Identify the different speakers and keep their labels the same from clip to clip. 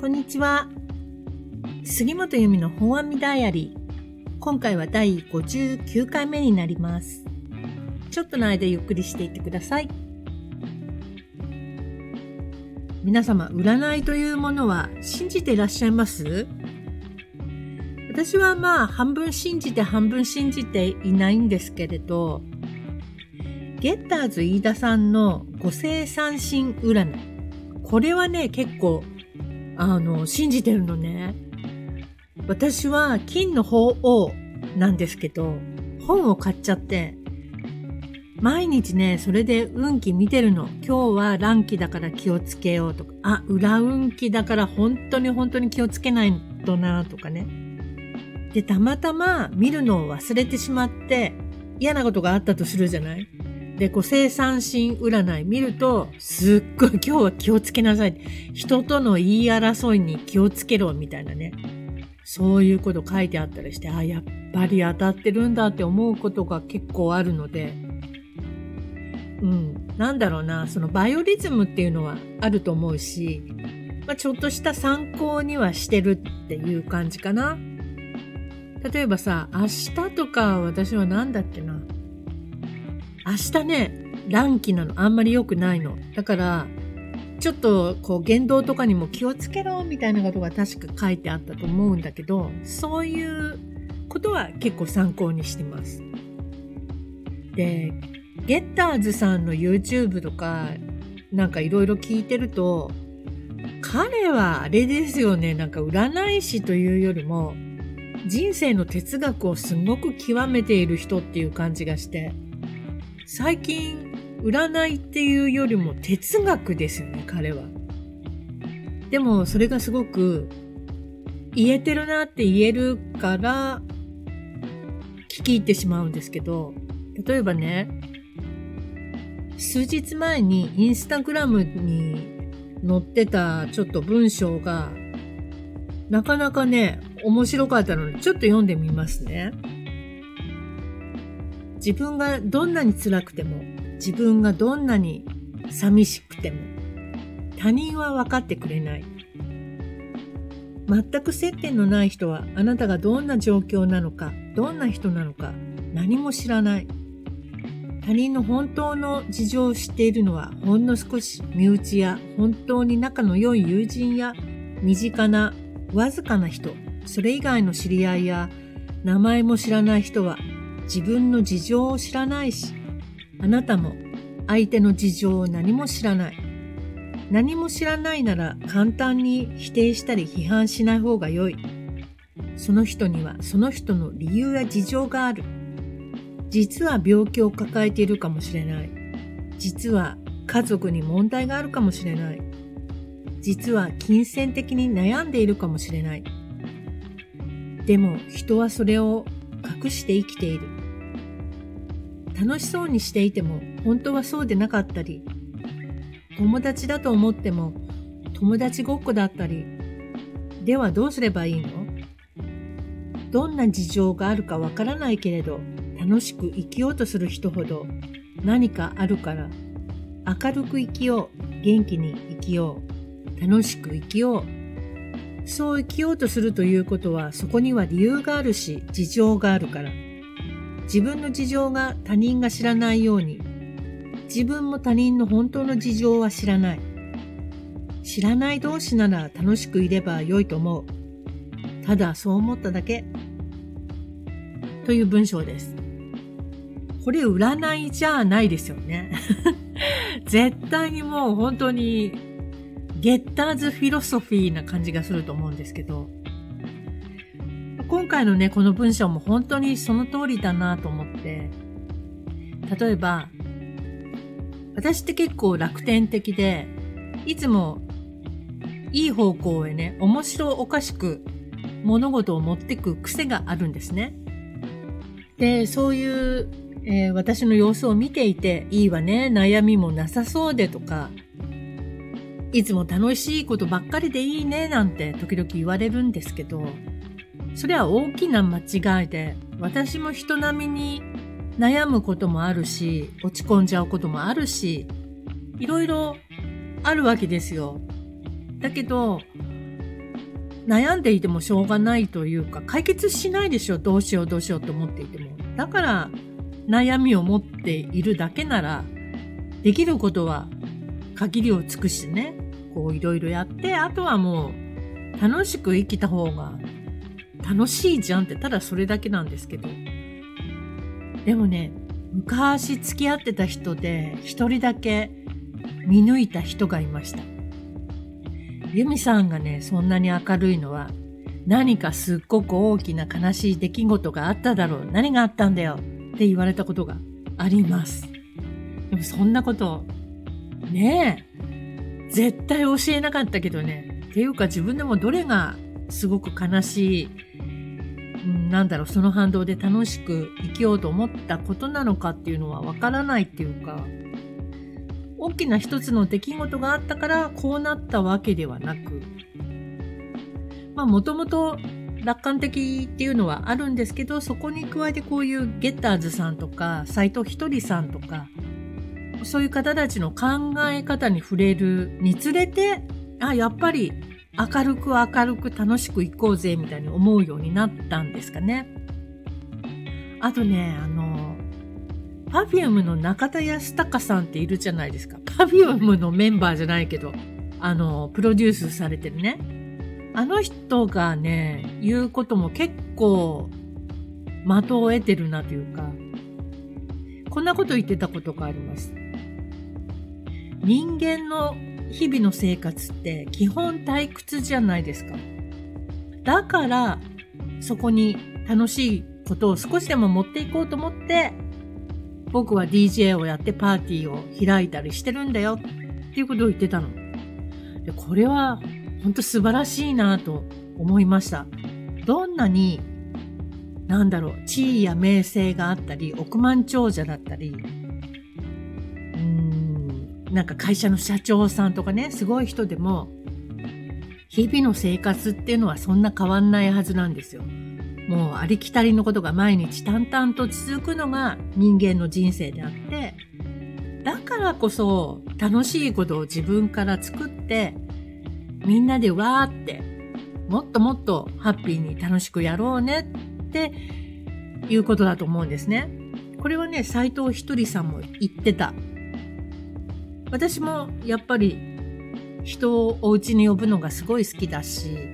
Speaker 1: こんにちは。杉本由美の本阿弥ダイアリー。今回は第59回目になります。ちょっとの間ゆっくりしていってください。皆様、占いというものは信じていらっしゃいます？私はまあ半分信じて半分信じていないんですけれど、ゲッターズ飯田さんの五星三神占い。これはね、結構、あの、信じてるのね。私は金の鳳凰なんですけど、本を買っちゃって、毎日ね、それで運気見てるの。今日は乱気だから気をつけようとか、あ、裏運気だから本当に本当に気をつけないとなとかね。で、たまたま見るのを忘れてしまって、嫌なことがあったとするじゃない？で、こう、生産心占い見ると、すっごい今日は気をつけなさい。人との言い争いに気をつけろ、みたいなね。そういうこと書いてあったりして、あ、やっぱり当たってるんだって思うことが結構あるので、うん、なんだろうな、そのバイオリズムっていうのはあると思うし、まあ、ちょっとした参考にはしてるっていう感じかな。例えばさ、明日とか私は何だっけな。明日ね、乱気なの。あんまり良くないの。だから、ちょっとこう言動とかにも気をつけろみたいなことが確か書いてあったと思うんだけど、そういうことは結構参考にしてます。で、ゲッターズさんの YouTube とか、なんかいろいろ聞いてると、彼はあれですよね、なんか占い師というよりも、人生の哲学をすごく極めている人っていう感じがして、最近、占いっていうよりも哲学ですよね、彼は。でも、それがすごく言えてるなって言えるから、聞き入ってしまうんですけど、例えばね、数日前にインスタグラムに載ってたちょっと文章が、なかなかね、面白かったので、ちょっと読んでみますね。自分がどんなに辛くても、自分がどんなに寂しくても、他人は分かってくれない。全く接点のない人は、あなたがどんな状況なのか、どんな人なのか、何も知らない。他人の本当の事情を知っているのは、ほんの少し身内や本当に仲の良い友人や身近なわずかな人、それ以外の知り合いや名前も知らない人は自分の事情を知らないし、あなたも相手の事情を何も知らない。何も知らないなら簡単に否定したり批判しない方が良い。その人にはその人の理由や事情がある。実は病気を抱えているかもしれない。実は家族に問題があるかもしれない。実は金銭的に悩んでいるかもしれない。でも人はそれを隠して生きている。楽しそうにしていても本当はそうでなかったり、友達だと思っても友達ごっこだったり、ではどうすればいいの？どんな事情があるかわからないけれど、楽しく生きようとする人ほど何かあるから、明るく生きよう、元気に生きよう、楽しく生きよう。そう生きようとするということは、そこには理由があるし、事情があるから。自分の事情が他人が知らないように、自分も他人の本当の事情は知らない。知らない同士なら楽しくいれば良いと思う。ただそう思っただけ。という文章です。これ占いじゃないですよね。絶対にもう本当にゲッターズフィロソフィーな感じがすると思うんですけど、今回のね、この文章も本当にその通りだなと思って、例えば、私って結構楽天的で、いつもいい方向へね、面白おかしく物事を持ってく癖があるんですね。で、そういう、えー私の様子を見ていて、いいわね、悩みもなさそうでとか、いつも楽しいことばっかりでいいね、なんて時々言われるんですけど、それは大きな間違いで、私も人並みに悩むこともあるし、落ち込んじゃうこともあるし、いろいろあるわけですよ。だけど、悩んでいてもしょうがないというか、解決しないでしょ、どうしようどうしようと思っていても。だから、悩みを持っているだけなら、できることは限りを尽くしてね、こういろいろやって、あとはもう楽しく生きた方が楽しいじゃんって、ただそれだけなんですけど。でもね、昔付き合ってた人で一人だけ見抜いた人がいました。ユミさんがね、そんなに明るいのは何かすっごく大きな悲しい出来事があっただろう。何があったんだよって言われたことがあります。でもそんなことねえ。絶対教えなかったけどね。っていうか自分でもどれがすごく悲しい、なんだろう、その反動で楽しく生きようと思ったことなのかっていうのはわからないっていうか、大きな一つの出来事があったからこうなったわけではなく、まあもともと楽観的っていうのはあるんですけど、そこに加えてこういうゲッターズさんとか、斎藤ひとりさんとか、そういう方たちの考え方に触れるにつれて、あ、やっぱり明るく明るく楽しくいこうぜみたいに思うようになったんですかね。あとね、あの、パフュームの中田ヤスタカさんっているじゃないですか。パフュームのメンバーじゃないけど、あの、プロデュースされてるね。あの人がね、言うことも結構的を得てるなというか、こんなこと言ってたことがあります。人間の日々の生活って基本退屈じゃないですか。だから、そこに楽しいことを少しでも持っていこうと思って、僕は DJ をやってパーティーを開いたりしてるんだよっていうことを言ってたの。でこれは本当素晴らしいなと思いました。どんなに、なんだろう、地位や名声があったり、億万長者だったり、なんか会社の社長さんとかね、すごい人でも、日々の生活っていうのはそんな変わんないはずなんですよ。もうありきたりのことが毎日淡々と続くのが人間の人生であって、だからこそ楽しいことを自分から作って、みんなでわーって、もっともっとハッピーに楽しくやろうねっていうことだと思うんですね。これはね、斎藤ひとりさんも言ってた私もやっぱり人をお家に呼ぶのがすごい好きだし、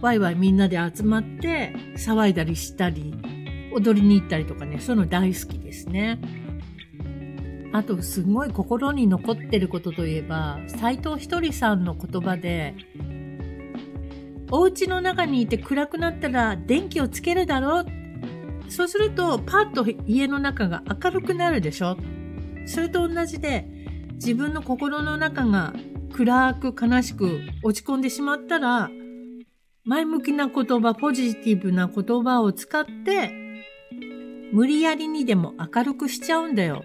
Speaker 1: ワイワイみんなで集まって騒いだりしたり、踊りに行ったりとかね、そういうの大好きですね。あと、すごい心に残ってることといえば、斎藤ひとりさんの言葉で、お家の中にいて暗くなったら電気をつけるだろう。そうすると、パッと家の中が明るくなるでしょ。それと同じで、自分の心の中が暗く悲しく落ち込んでしまったら、前向きな言葉、ポジティブな言葉を使って、無理やりにでも明るくしちゃうんだよ。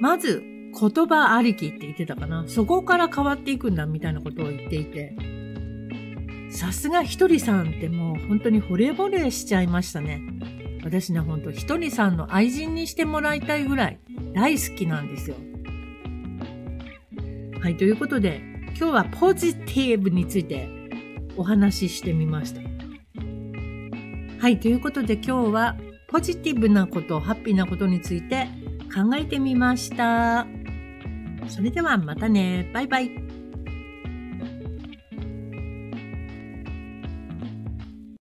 Speaker 1: まず、言葉ありきって言ってたかな。そこから変わっていくんだみたいなことを言っていて。さすがひとりさんってもう本当に惚れ惚れしちゃいましたね。私ね、ほんとひとりさんの愛人にしてもらいたいぐらい大好きなんですよ。はい、ということで、今日はポジティブについてお話ししてみました。はい、ということで今日はポジティブなこと、ハッピーなことについて考えてみました。それではまたね。バイバイ。